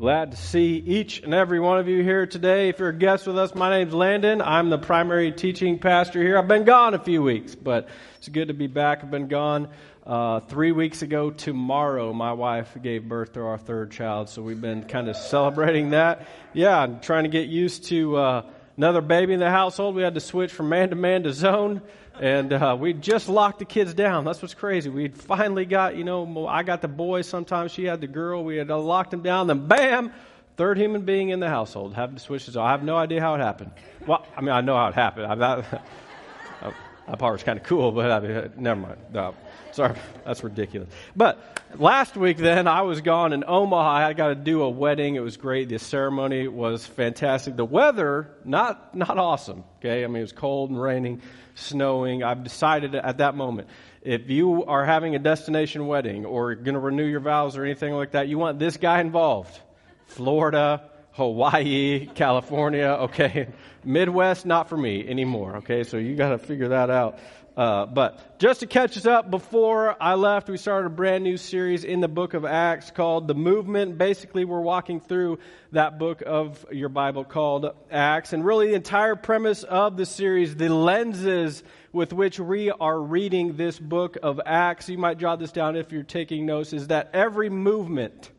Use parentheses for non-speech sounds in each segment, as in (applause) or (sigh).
Glad to see each and every one of you here today. If you're a guest with us, my name's Landon. I'm the primary teaching pastor here. I've been gone a few weeks, but it's good to be back. I've been gone uh, three weeks ago tomorrow. My wife gave birth to our third child, so we've been kind of celebrating that. Yeah, I'm trying to get used to uh, another baby in the household. We had to switch from man to man to zone. And uh, we just locked the kids down. That's what's crazy. We finally got, you know, I got the boy sometimes, she had the girl. We had locked them down. Then, bam, third human being in the household. Having to switch this. I have no idea how it happened. Well, I mean, I know how it happened. Not, (laughs) that part was kind of cool, but I mean, never mind. No. Sorry, that's ridiculous. But last week, then, I was gone in Omaha. I got to do a wedding. It was great. The ceremony was fantastic. The weather, not, not awesome. Okay, I mean, it was cold and raining, snowing. I've decided at that moment if you are having a destination wedding or going to renew your vows or anything like that, you want this guy involved. Florida, Hawaii, California, okay. Midwest, not for me anymore, okay? So you got to figure that out. Uh, but just to catch us up, before I left, we started a brand new series in the book of Acts called The Movement. Basically, we're walking through that book of your Bible called Acts. And really, the entire premise of the series, the lenses with which we are reading this book of Acts, you might jot this down if you're taking notes, is that every movement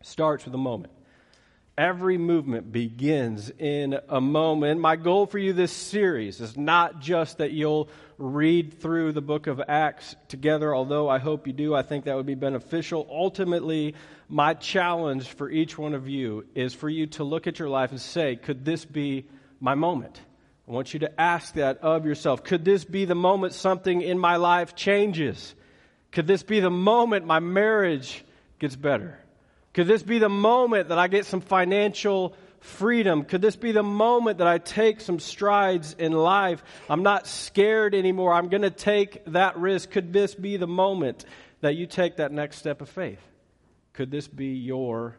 starts with a moment. Every movement begins in a moment. My goal for you this series is not just that you'll read through the book of Acts together, although I hope you do. I think that would be beneficial. Ultimately, my challenge for each one of you is for you to look at your life and say, could this be my moment? I want you to ask that of yourself. Could this be the moment something in my life changes? Could this be the moment my marriage gets better? Could this be the moment that I get some financial freedom? Could this be the moment that I take some strides in life? I'm not scared anymore. I'm going to take that risk. Could this be the moment that you take that next step of faith? Could this be your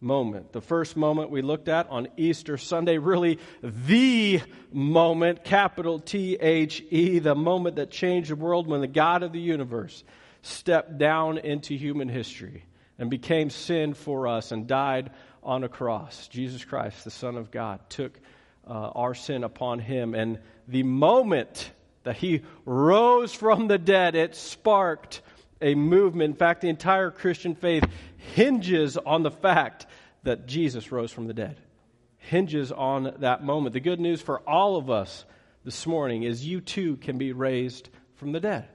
moment? The first moment we looked at on Easter Sunday, really the moment, capital T H E, the moment that changed the world when the God of the universe stepped down into human history and became sin for us and died on a cross. Jesus Christ, the Son of God, took uh, our sin upon him. And the moment that he rose from the dead, it sparked a movement. In fact, the entire Christian faith hinges on the fact that Jesus rose from the dead. Hinges on that moment. The good news for all of us this morning is you too can be raised from the dead.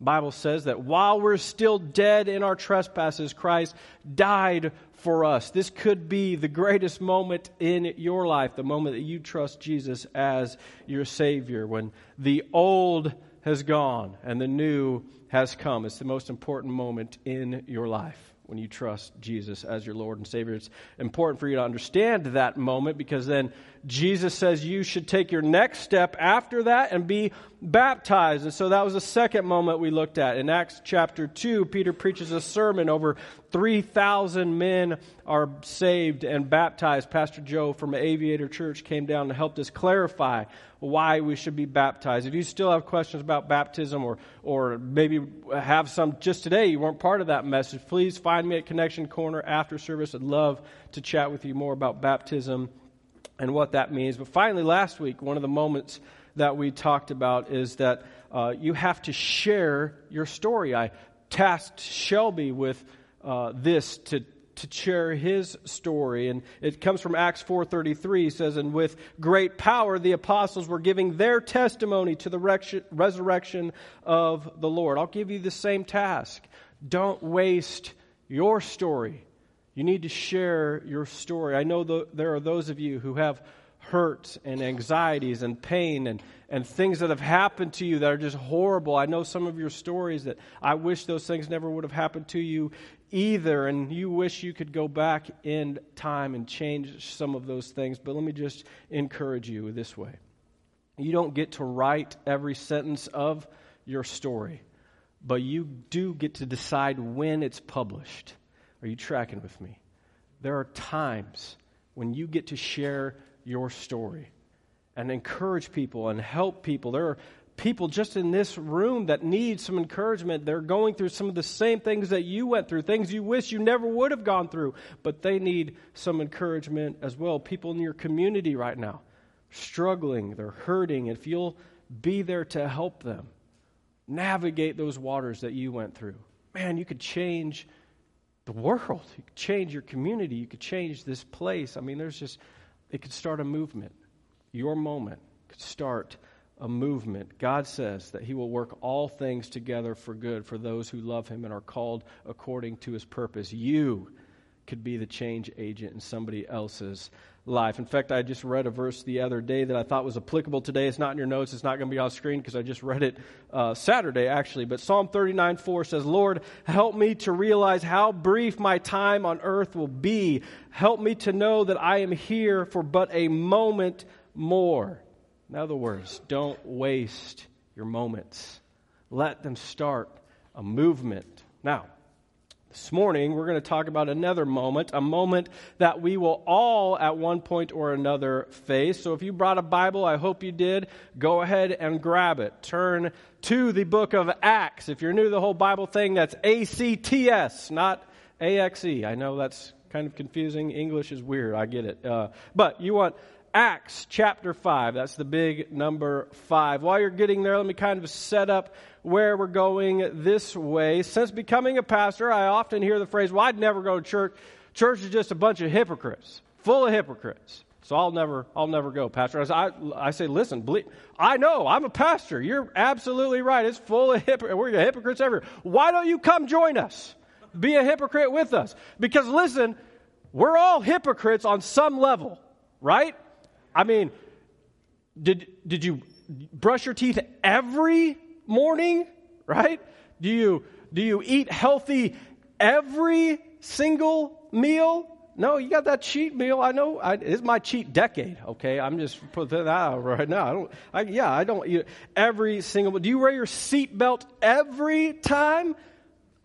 Bible says that while we're still dead in our trespasses, Christ died for us. This could be the greatest moment in your life, the moment that you trust Jesus as your Savior, when the old has gone and the new has come. It's the most important moment in your life when you trust Jesus as your Lord and Savior. It's important for you to understand that moment because then Jesus says you should take your next step after that and be baptized. And so that was the second moment we looked at. In Acts chapter 2, Peter preaches a sermon. Over 3,000 men are saved and baptized. Pastor Joe from Aviator Church came down and helped us clarify why we should be baptized. If you still have questions about baptism or, or maybe have some just today, you weren't part of that message, please find me at Connection Corner after service. I'd love to chat with you more about baptism and what that means. But finally, last week, one of the moments that we talked about is that uh, you have to share your story. I tasked Shelby with uh, this to to share his story and it comes from acts 4.33 says and with great power the apostles were giving their testimony to the resurrection of the lord i'll give you the same task don't waste your story you need to share your story. I know the, there are those of you who have hurts and anxieties and pain and, and things that have happened to you that are just horrible. I know some of your stories that I wish those things never would have happened to you either, and you wish you could go back in time and change some of those things. But let me just encourage you this way you don't get to write every sentence of your story, but you do get to decide when it's published. Are you tracking with me? There are times when you get to share your story and encourage people and help people. There are people just in this room that need some encouragement. They're going through some of the same things that you went through, things you wish you never would have gone through, but they need some encouragement as well. People in your community right now struggling, they're hurting. If you'll be there to help them navigate those waters that you went through, man, you could change the world. You could change your community. You could change this place. I mean, there's just, it could start a movement. Your moment could start a movement. God says that He will work all things together for good for those who love Him and are called according to His purpose. You could be the change agent in somebody else's life. In fact, I just read a verse the other day that I thought was applicable today. It's not in your notes, it's not going to be on screen because I just read it uh, Saturday, actually. But Psalm 39 4 says, Lord, help me to realize how brief my time on earth will be. Help me to know that I am here for but a moment more. In other words, don't waste your moments. Let them start a movement. Now, this morning, we're going to talk about another moment, a moment that we will all at one point or another face. So if you brought a Bible, I hope you did, go ahead and grab it. Turn to the book of Acts. If you're new to the whole Bible thing, that's A C T S, not A X E. I know that's kind of confusing. English is weird. I get it. Uh, but you want Acts chapter 5. That's the big number 5. While you're getting there, let me kind of set up where we're going this way. Since becoming a pastor, I often hear the phrase, well, I'd never go to church. Church is just a bunch of hypocrites, full of hypocrites. So I'll never, I'll never go, pastor. I, I say, listen, believe, I know I'm a pastor. You're absolutely right. It's full of hypocrites. We're hypocrites everywhere. Why don't you come join us? Be a hypocrite with us. Because listen, we're all hypocrites on some level, right? I mean, did, did you brush your teeth every morning? Right? Do you, do you eat healthy every single meal? No, you got that cheat meal. I know I, it's my cheat decade. Okay, I'm just putting that out right now. I don't. I, yeah, I don't eat every single. Do you wear your seatbelt every time?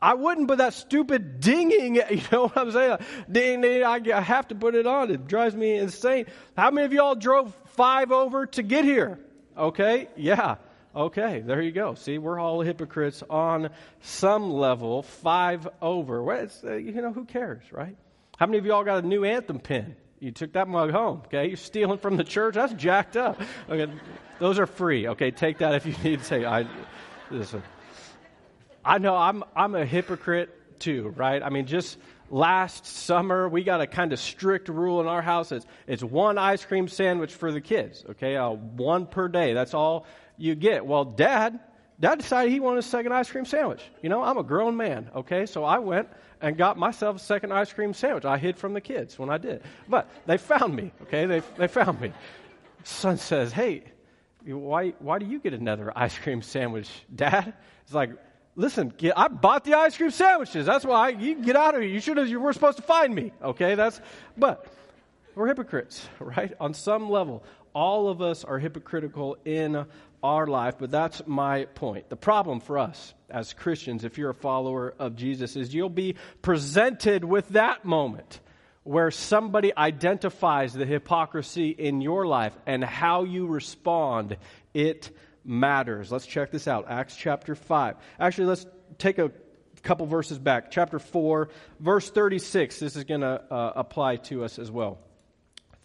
I wouldn't, but that stupid dinging, (laughs) you know what I'm saying? Ding, ding, I have to put it on. It drives me insane. How many of y'all drove five over to get here? Okay, yeah. Okay, there you go. See, we're all hypocrites on some level, five over. Well, uh, you know, who cares, right? How many of y'all got a new anthem pin? You took that mug home, okay? You're stealing from the church? That's jacked up. Okay, those are free. Okay, take that if you need to say, I, listen. I know I'm, I'm a hypocrite too, right? I mean, just last summer, we got a kind of strict rule in our house. It's, it's one ice cream sandwich for the kids, okay? Uh, one per day. That's all you get. Well, dad, dad decided he wanted a second ice cream sandwich. You know, I'm a grown man, okay? So I went and got myself a second ice cream sandwich. I hid from the kids when I did. But they found me, okay? They, they found me. Son says, hey, why, why do you get another ice cream sandwich, dad? It's like, listen, get, I bought the ice cream sandwiches. That's why you get out of here. You should have. You were supposed to find me. Okay, that's. But we're hypocrites, (laughs) right? On some level, all of us are hypocritical in our life. But that's my point. The problem for us as Christians, if you're a follower of Jesus, is you'll be presented with that moment where somebody identifies the hypocrisy in your life and how you respond. It matters. Let's check this out. Acts chapter 5. Actually, let's take a couple verses back. Chapter 4, verse 36. This is going to uh, apply to us as well.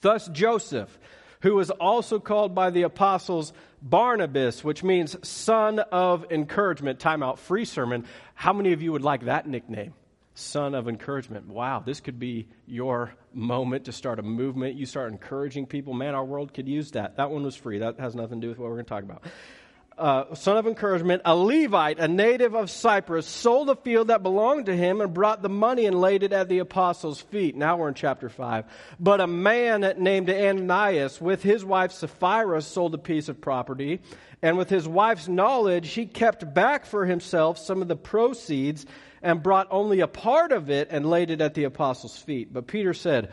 Thus, Joseph, who was also called by the apostles Barnabas, which means son of encouragement. Time out, free sermon. How many of you would like that nickname? son of encouragement. Wow, this could be your moment to start a movement. You start encouraging people. Man, our world could use that. That one was free. That has nothing to do with what we're going to talk about. Uh, son of encouragement, a Levite, a native of Cyprus, sold a field that belonged to him and brought the money and laid it at the apostles' feet. Now we're in chapter 5. But a man named Ananias, with his wife Sapphira, sold a piece of property. And with his wife's knowledge, he kept back for himself some of the proceeds and brought only a part of it and laid it at the apostles' feet. But Peter said,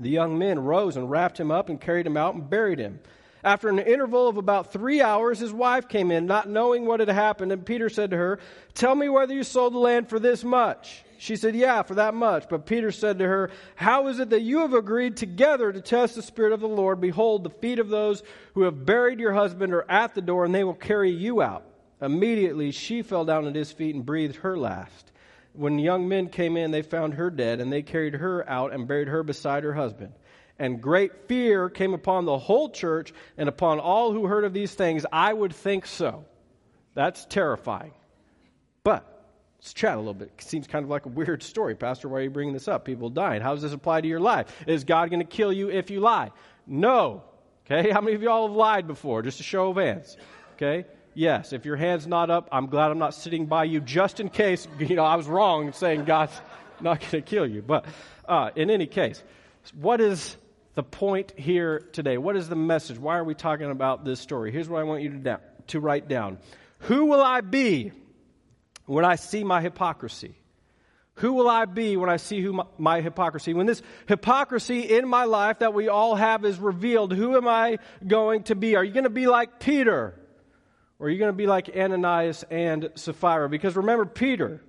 The young men rose and wrapped him up and carried him out and buried him. After an interval of about three hours, his wife came in, not knowing what had happened, and Peter said to her, Tell me whether you sold the land for this much. She said, Yeah, for that much. But Peter said to her, How is it that you have agreed together to test the Spirit of the Lord? Behold, the feet of those who have buried your husband are at the door, and they will carry you out. Immediately she fell down at his feet and breathed her last. When young men came in, they found her dead, and they carried her out and buried her beside her husband. And great fear came upon the whole church and upon all who heard of these things. I would think so. That's terrifying. But let's chat a little bit. It seems kind of like a weird story. Pastor, why are you bringing this up? People dying. How does this apply to your life? Is God going to kill you if you lie? No. Okay? How many of y'all have lied before? Just a show of hands. Okay? Yes, if your hand's not up, I'm glad I'm not sitting by you just in case, (laughs) you know, I was wrong saying God's (laughs) not going to kill you. But uh, in any case, what is the point here today? What is the message? Why are we talking about this story? Here's what I want you to, da- to write down Who will I be when I see my hypocrisy? Who will I be when I see who my, my, hypocrisy? When this hypocrisy in my life that we all have is revealed, who am I going to be? Are you going to be like Peter? Or are you going to be like Ananias and Sapphira? Because remember, Peter,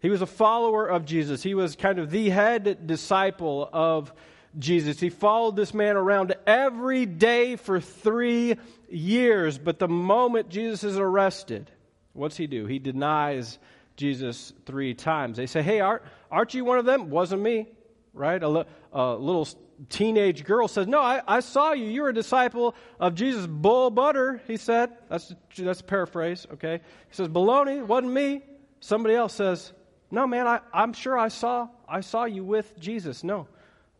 he was a follower of Jesus. He was kind of the head disciple of Jesus. He followed this man around every day for three years. But the moment Jesus is arrested, what's he do? He denies Jesus three times. They say, Hey, aren't, aren't you one of them? Wasn't me, right? A, a little teenage girl says, No, I, I saw you. You're a disciple of Jesus. Bull butter, he said. That's, that's a paraphrase, okay? He says, Baloney, wasn't me. Somebody else says, No, man, I, I'm sure I saw I saw you with Jesus. No,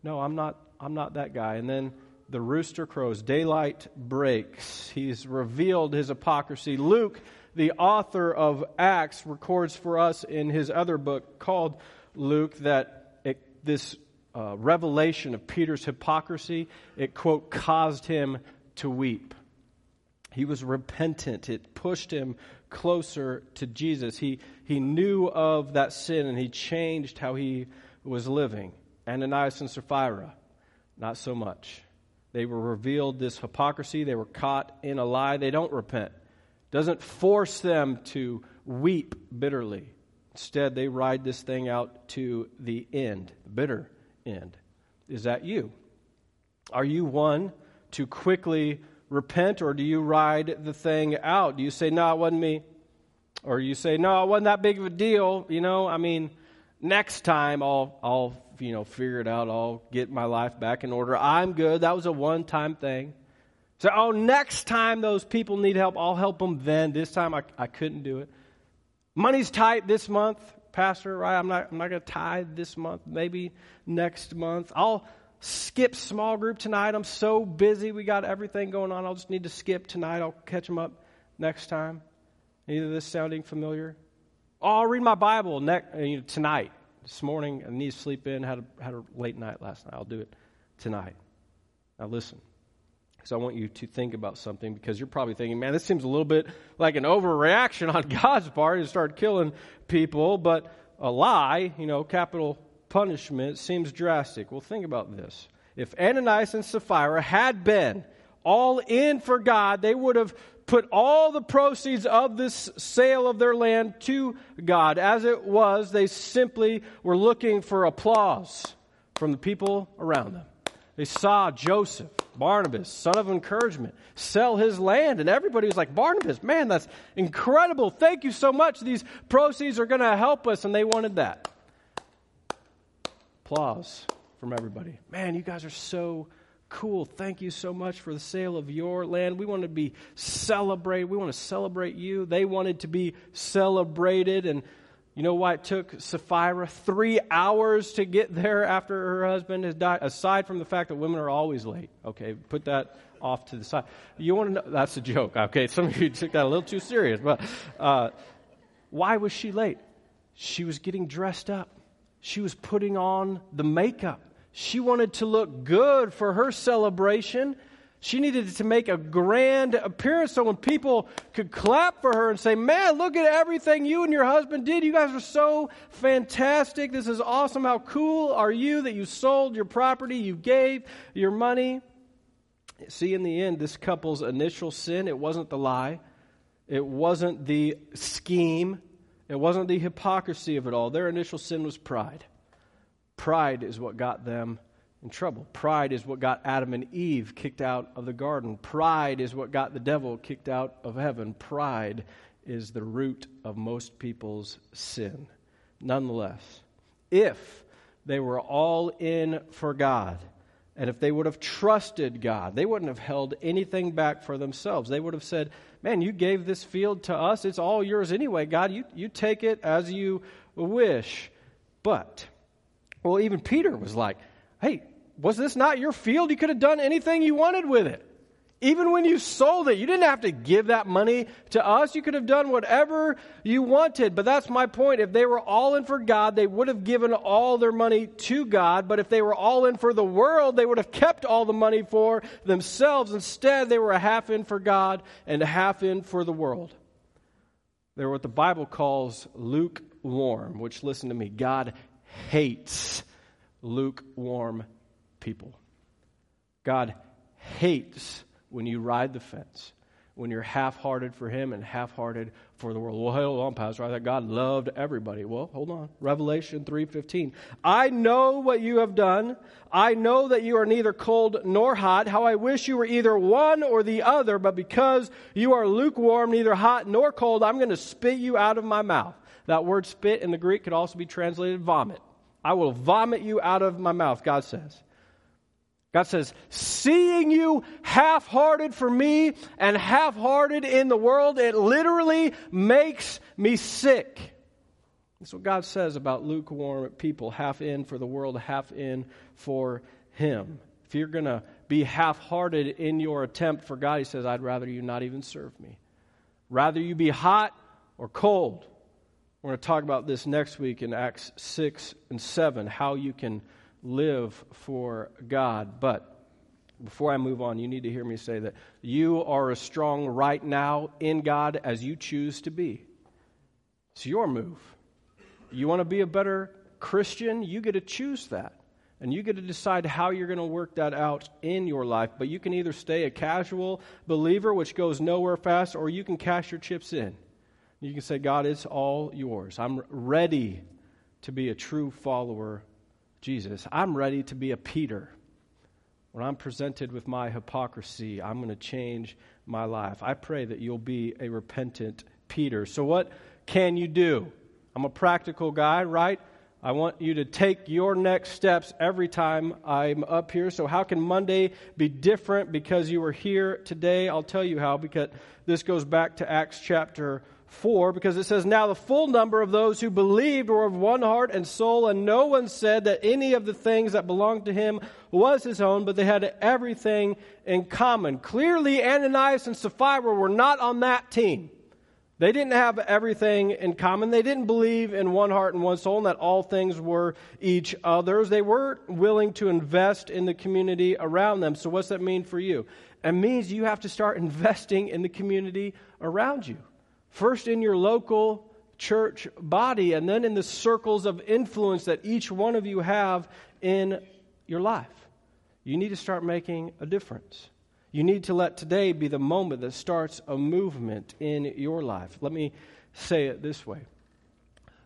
no, I'm not I'm not that guy. And then the rooster crows, daylight breaks. He's revealed his hypocrisy. Luke, the author of Acts, records for us in his other book called Luke that it, this uh, revelation of Peter's hypocrisy, it, quote, caused him to weep. He was repentant. It pushed him closer to Jesus. He, he knew of that sin and he changed how he was living. Ananias and Sapphira, not so much. They were revealed this hypocrisy. They were caught in a lie. They don't repent. Doesn't force them to weep bitterly. Instead, they ride this thing out to the end, bitter end. Is that you? Are you one to quickly repent, or do you ride the thing out? Do you say, no, it wasn't me? Or you say, no, it wasn't that big of a deal. You know, I mean, next time I'll, I'll, you know, figure it out. I'll get my life back in order. I'm good. That was a one time thing. So, oh, next time those people need help, I'll help them then. This time I, I couldn't do it. Money's tight this month. Pastor, right? I'm not, I'm not going to tithe this month, maybe next month. I'll skip small group tonight. I'm so busy. We got everything going on. I'll just need to skip tonight. I'll catch them up next time. Of this sounding familiar? Oh, I'll read my Bible ne- uh, tonight. This morning, I need to sleep in. Had a, had a late night last night. I'll do it tonight. Now, listen. So I want you to think about something because you're probably thinking, man, this seems a little bit like an overreaction on (laughs) God's part to start killing people, but a lie, you know, capital punishment seems drastic. Well, think about this. If Ananias and Sapphira had been all in for God, they would have put all the proceeds of this sale of their land to God. As it was, they simply were looking for applause from the people around them. They saw Joseph, Barnabas, son of encouragement, sell his land, and everybody was like, Barnabas, man, that's incredible. Thank you so much. These proceeds are going to help us, and they wanted that. Applause from everybody. Man, you guys are so cool. Thank you so much for the sale of your land. We want to be celebrated. We want to celebrate you. They wanted to be celebrated, and you know why it took Sapphira three hours to get there after her husband has died? Aside from the fact that women are always late. Okay, put that off to the side. You want to know? That's a joke. Okay, some of you took that a little too serious. But uh, why was she late? She was getting dressed up, she was putting on the makeup. She wanted to look good for her celebration She needed to make a grand appearance so when people could clap for her and say, Man, look at everything you and your husband did. You guys are so fantastic. This is awesome. How cool are you that you sold your property, you gave your money? See, in the end, this couple's initial sin, it wasn't the lie, it wasn't the scheme, it wasn't the hypocrisy of it all. Their initial sin was pride. Pride is what got them in trouble. Pride is what got Adam and Eve kicked out of the garden. Pride is what got the devil kicked out of heaven. Pride is the root of most people's sin. Nonetheless, if they were all in for God, and if they would have trusted God, they wouldn't have held anything back for themselves. They would have said, Man, you gave this field to us. It's all yours anyway. God, you, you take it as you wish. But, well, even Peter was like, Hey, was this not your field? You could have done anything you wanted with it. Even when you sold it, you didn't have to give that money to us. You could have done whatever you wanted. But that's my point. If they were all in for God, they would have given all their money to God. But if they were all in for the world, they would have kept all the money for themselves. Instead, they were a half in for God and a half in for the world. They're what the Bible calls lukewarm, which, listen to me, God hates lukewarm people. God hates when you ride the fence, when you're half hearted for Him and half hearted for the world. Well, hold on, Pastor. I thought God loved everybody. Well, hold on. Revelation 3.15. I know what you have done. I know that you are neither cold nor hot. How I wish you were either one or the other, but because you are lukewarm, neither hot nor cold, I'm going to spit you out of my mouth. That word spit in the Greek could also be translated vomit. I will vomit you out of my mouth, God says. God says, seeing you half hearted for me and half hearted in the world, it literally makes me sick. That's what God says about lukewarm people, half in for the world, half in for Him. If you're going to be half hearted in your attempt for God, He says, I'd rather you not even serve me. Rather you be hot or cold. We're going to talk about this next week in Acts 6 and 7, how you can live for God. But before I move on, you need to hear me say that you are as strong right now in God as you choose to be. It's your move. You want to be a better Christian? You get to choose that. And you get to decide how you're going to work that out in your life. But you can either stay a casual believer, which goes nowhere fast, or you can cash your chips in. You can say, God, it's all yours. I'm ready to be a true follower Jesus. I'm ready to be a Peter. When I'm presented with my hypocrisy, I'm going to change my life. I pray that you'll be a repentant Peter. So, what can you do? I'm a practical guy, right? I want you to take your next steps every time I'm up here. So, how can Monday be different because you were here today? I'll tell you how, because this goes back to Acts chapter 4 because it says, Now the full number of those who believed were of one heart and soul, and no one said that any of the things that belonged to him was his own, but they had everything in common. Clearly, Ananias and Sapphira were not on that team. They didn't have everything in common. They didn't believe in one heart and one soul and that all things were each other's. They weren't willing to invest in the community around them. So, what's that mean for you? It means you have to start (laughs) investing in the community around you. First in your local church body, and then in the circles of influence that each one of you have in your life. You need to start making a difference. You need to let today be the moment that starts a movement in your life. Let me say it this way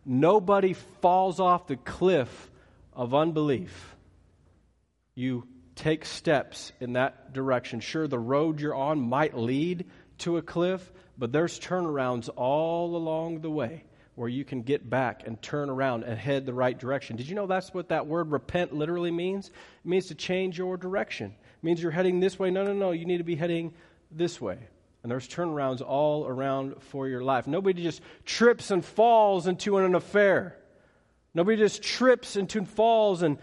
Nobody falls off the cliff of unbelief. You take steps in that direction. Sure, the road you're on might lead to a cliff, but there's turnarounds all along the way where you can get back and turn around and head the right direction. Did you know that's what that word repent literally means? It means to change your direction. It means you're heading this way. No, no, no. You need to be heading this way. And there's turnarounds all around for your life. Nobody just trips and falls into an affair. Nobody just trips into falls and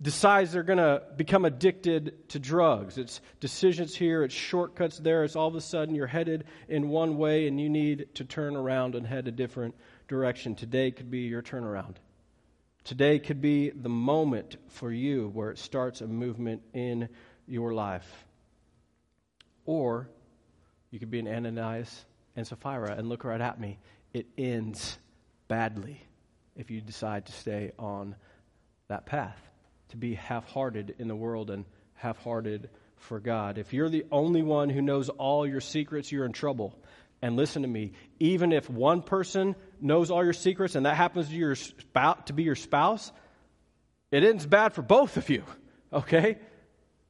decides they're going to become addicted to drugs. It's decisions here, it's shortcuts there. It's all of a sudden you're headed in one way and you need to turn around and head a different direction. Today could be your turnaround. Today could be the moment for you where it starts a movement in your life. Or you could be an Ananias and Sapphira and look right at me. It ends badly if you decide to stay on that path, to be half hearted in the world and half hearted for God. If you're the only one who knows all your secrets, you're in trouble. And listen to me, even if one person knows all your secrets and that happens to, your spouse, to be your spouse, it ends bad for both of you, okay?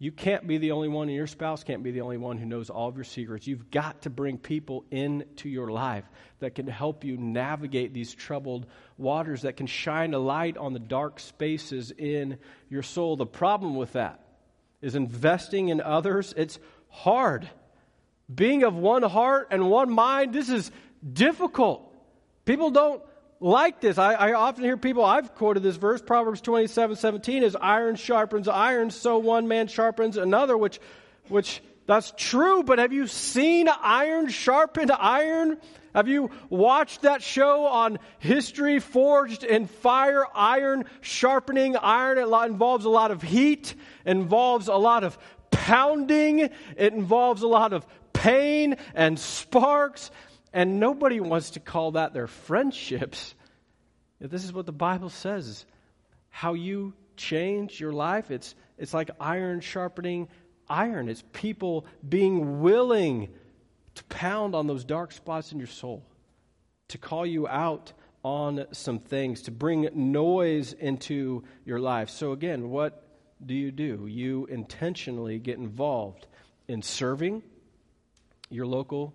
You can't be the only one, and your spouse can't be the only one who knows all of your secrets. You've got to bring people into your life that can help you navigate these troubled waters, that can shine a light on the dark spaces in your soul. The problem with that is investing in others, it's hard. Being of one heart and one mind, this is difficult. People don't like this. I, I, often hear people, I've quoted this verse, Proverbs 27 17, is iron sharpens iron, so one man sharpens another, which, which that's true, but have you seen iron sharpen iron? Have you watched that show on history forged in fire, iron sharpening iron? It involves a lot of heat, involves a lot of pounding, it involves a lot of pain and sparks, and nobody wants to call that their friendships. (laughs) This is what the Bible says. How you change your life, it's, it's like iron sharpening iron. It's people being willing to pound on those dark spots in your soul, to call you out on some things, to bring noise into your life. So, again, what do you do? You intentionally get involved in serving your local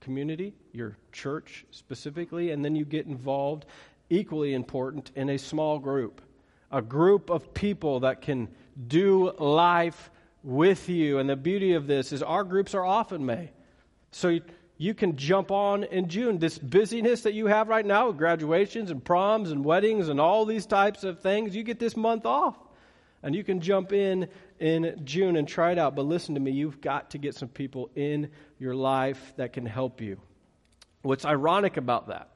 community, your church specifically, and then you get involved, equally important, in a small group. A group of people that can do life with you. And the beauty of this is our groups are often May. So you can jump on in June. This busyness that you have right now with graduations and proms and weddings and all these types of things, you get this month off. And you can jump in in June and try it out. But listen to me, you've got to get some people in your life that can help you. What's ironic about that,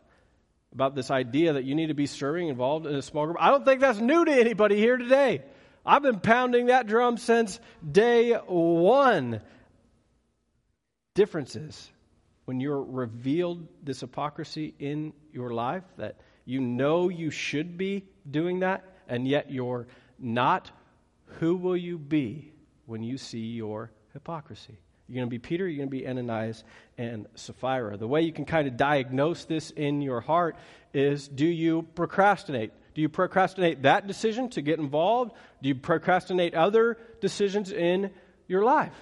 about this idea that you need to be serving involved in a small group, I don't think that's new to anybody here today. I've been pounding that drum since day one. Differences when you're revealed this hypocrisy in your life that you know you should be doing that and yet you're not, who will you be when you see your hypocrisy? You're going to be Peter, you're going to be Ananias and Sapphira. The way you can kind of diagnose this in your heart is do you procrastinate? Do you procrastinate that decision to get involved? Do you procrastinate other decisions in your life?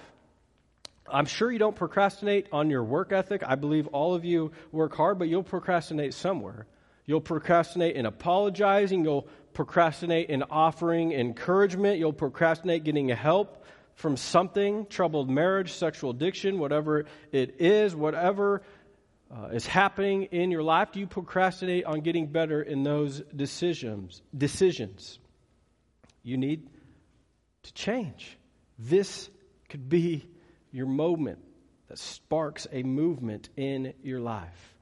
I'm sure you don't procrastinate on your work ethic. I believe all of you work hard, but you'll procrastinate somewhere. You'll procrastinate in apologizing. You'll procrastinate in offering encouragement. You'll procrastinate getting help from something troubled marriage, sexual addiction, whatever it is, whatever uh, is happening in your life? Do you procrastinate on getting better in those decisions? Decisions. You need to change. This could be your moment that sparks a movement in your life.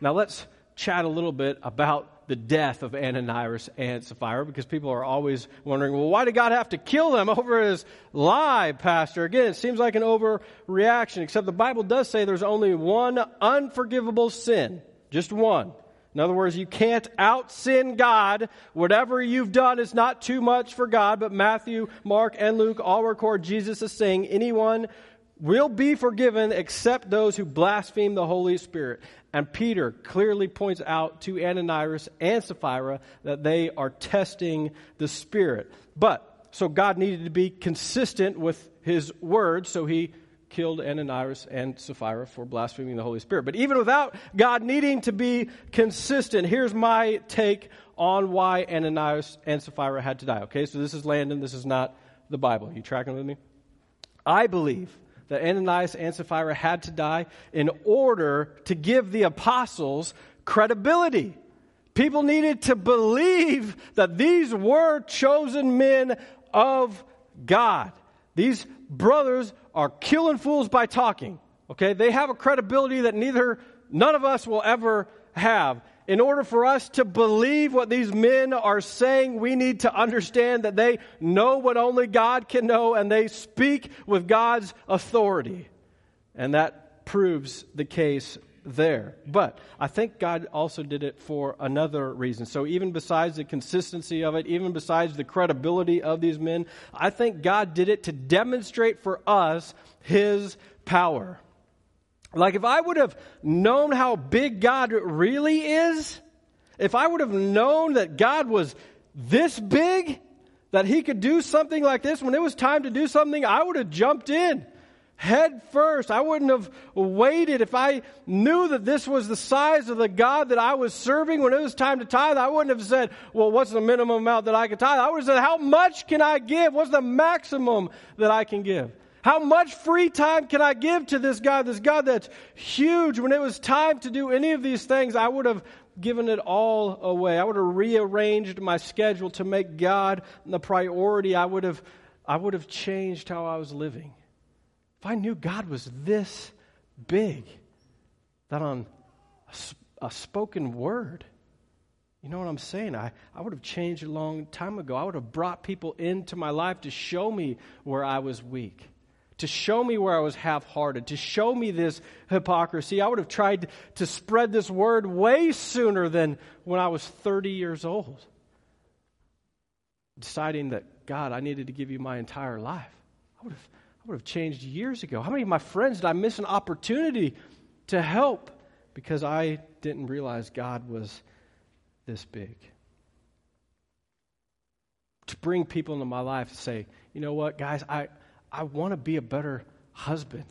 Now let's chat a little bit about the death of Ananias and Sapphira because people are always wondering, well, why did God have to kill them over his lie, Pastor? Again, it seems like an overreaction, except the Bible does say there's only one unforgivable sin, just one. In other words, you can't out sin God. Whatever you've done is not too much for God, but Matthew, Mark, and Luke all record Jesus as saying, anyone will be forgiven except those who blaspheme the Holy Spirit. And Peter clearly points out to Ananias and Sapphira that they are testing the Spirit. But, so God needed to be consistent with his word, so he killed Ananias and Sapphira for blaspheming the Holy Spirit. But even without God needing to be consistent, here's my take on why Ananias and Sapphira had to die. Okay, so this is Landon, this is not the Bible. You tracking with me? I believe that Ananias and Sapphira had to die in order to give the apostles credibility. People needed to believe that these were chosen men of God. These brothers are killing fools by talking. Okay? They have a credibility that neither, none of us will ever have in order for us to believe what these men are saying, we need to understand that they know what only God can know and they speak with God's authority. And that proves the case there. But I think God also did it for another reason. So even besides the consistency of it, even besides the credibility of these men, I think God did it to demonstrate for us his power. Like if I would have known how big God really is, if I would have known that God was this big, that he could do something like this, when it was time to do something, I would have jumped in head first. I wouldn't have waited if I knew that this was the size of the God that I was serving when it was time to tithe. I wouldn't have said, well, what's the minimum amount that I can tithe? I would have said, how much can I give? What's the maximum that I can give? How much free time can I give to this God, this God that's huge? When it was time to do any of these things, I would have given it all away. I would have rearranged my schedule to make God the priority. I would have, I would have changed how I was living. If I knew God was this big, that on a, a spoken word, you know what I'm saying? I, I would have changed a long time ago. I would have brought people into my life to show me where I was weak, to show me where I was half hearted, to show me this hypocrisy. I would have tried to spread this word way sooner than when I was 30 years old, deciding that, God, I needed to give you my entire life. I would have I would have changed years ago. How many of my friends did I miss an opportunity to help because I didn't realize God was this big? To bring people into my life to say, you know what, guys, I, I want to be a better husband.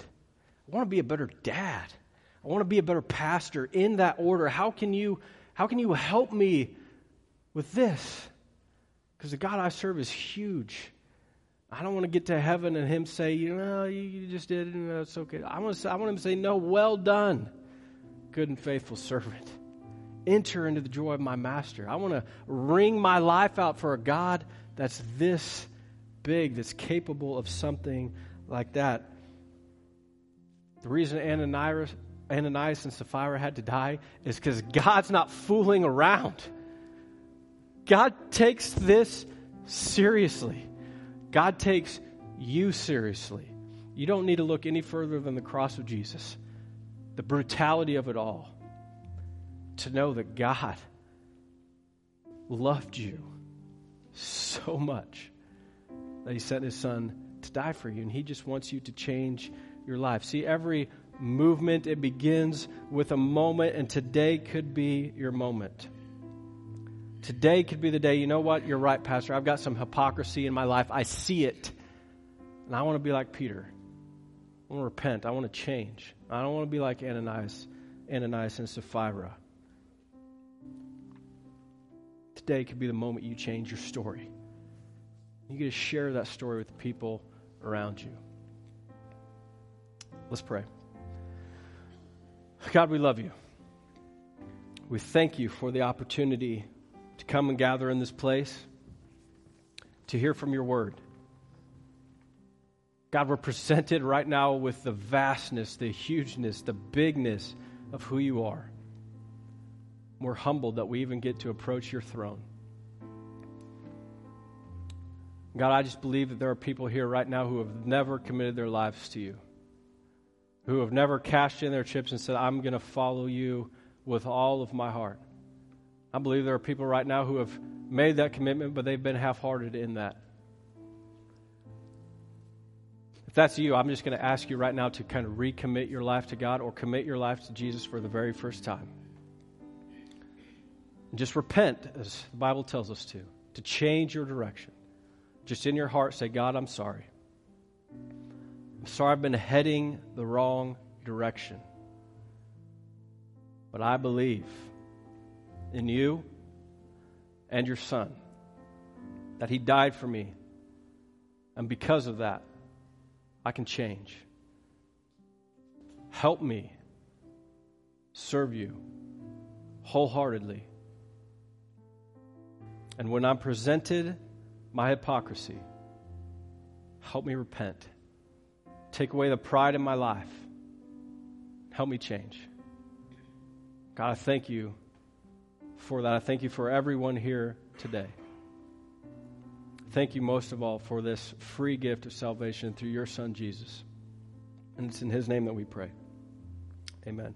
I want to be a better dad. I want to be a better pastor in that order. How can you, how can you help me with this? Because the God I serve is huge. I don't want to get to heaven and him say, you know, you just did it and it's okay. I want, to I want him to say, no, well done, good and faithful servant. Enter into the joy of my master. I want to wring my life out for a God that's this big, that's capable of something like that. The reason Ananias, Ananias and Sapphira had to die is because God's not fooling around. God takes this seriously. God takes you seriously. You don't need to look any further than the cross of Jesus, the brutality of it all, to know that God loved you so much that He sent His Son to die for you, and He just wants you to change your life. See, every movement, it begins with a moment, and today could be your moment. Today could be the day, you know what? You're right, Pastor. I've got some hypocrisy in my life. I see it. And I want to be like Peter. I want to repent. I want to change. I don't want to be like Ananias, Ananias and Sapphira. Today could be the moment you change your story. You get to share that story with the people around you. Let's pray. God, we love you. We thank you for the opportunity to come and gather in this place to hear from your word. God, we're presented right now with the vastness, the hugeness, the bigness of who you are. We're humbled that we even get to approach your throne. God, I just believe that there are people here right now who have never committed their lives to you, who have never cashed in their chips and said, I'm going to follow you with all of my heart. I believe there are people right now who have made that commitment, but they've been half hearted in that. If that's you, I'm just going to ask you right now to kind of recommit your life to God or commit your life to Jesus for the very first time. And just repent, as the Bible tells us to, to change your direction. Just in your heart, say, God, I'm sorry. I'm sorry I've been heading the wrong direction. But I believe in you and your Son, that He died for me. And because of that, I can change. Help me serve you wholeheartedly. And when I'm presented my hypocrisy, help me repent. Take away the pride in my life. Help me change. God, I thank you for that. I thank you for everyone here today. Thank you most of all for this free gift of salvation through your Son, Jesus. And it's in His name that we pray. Amen.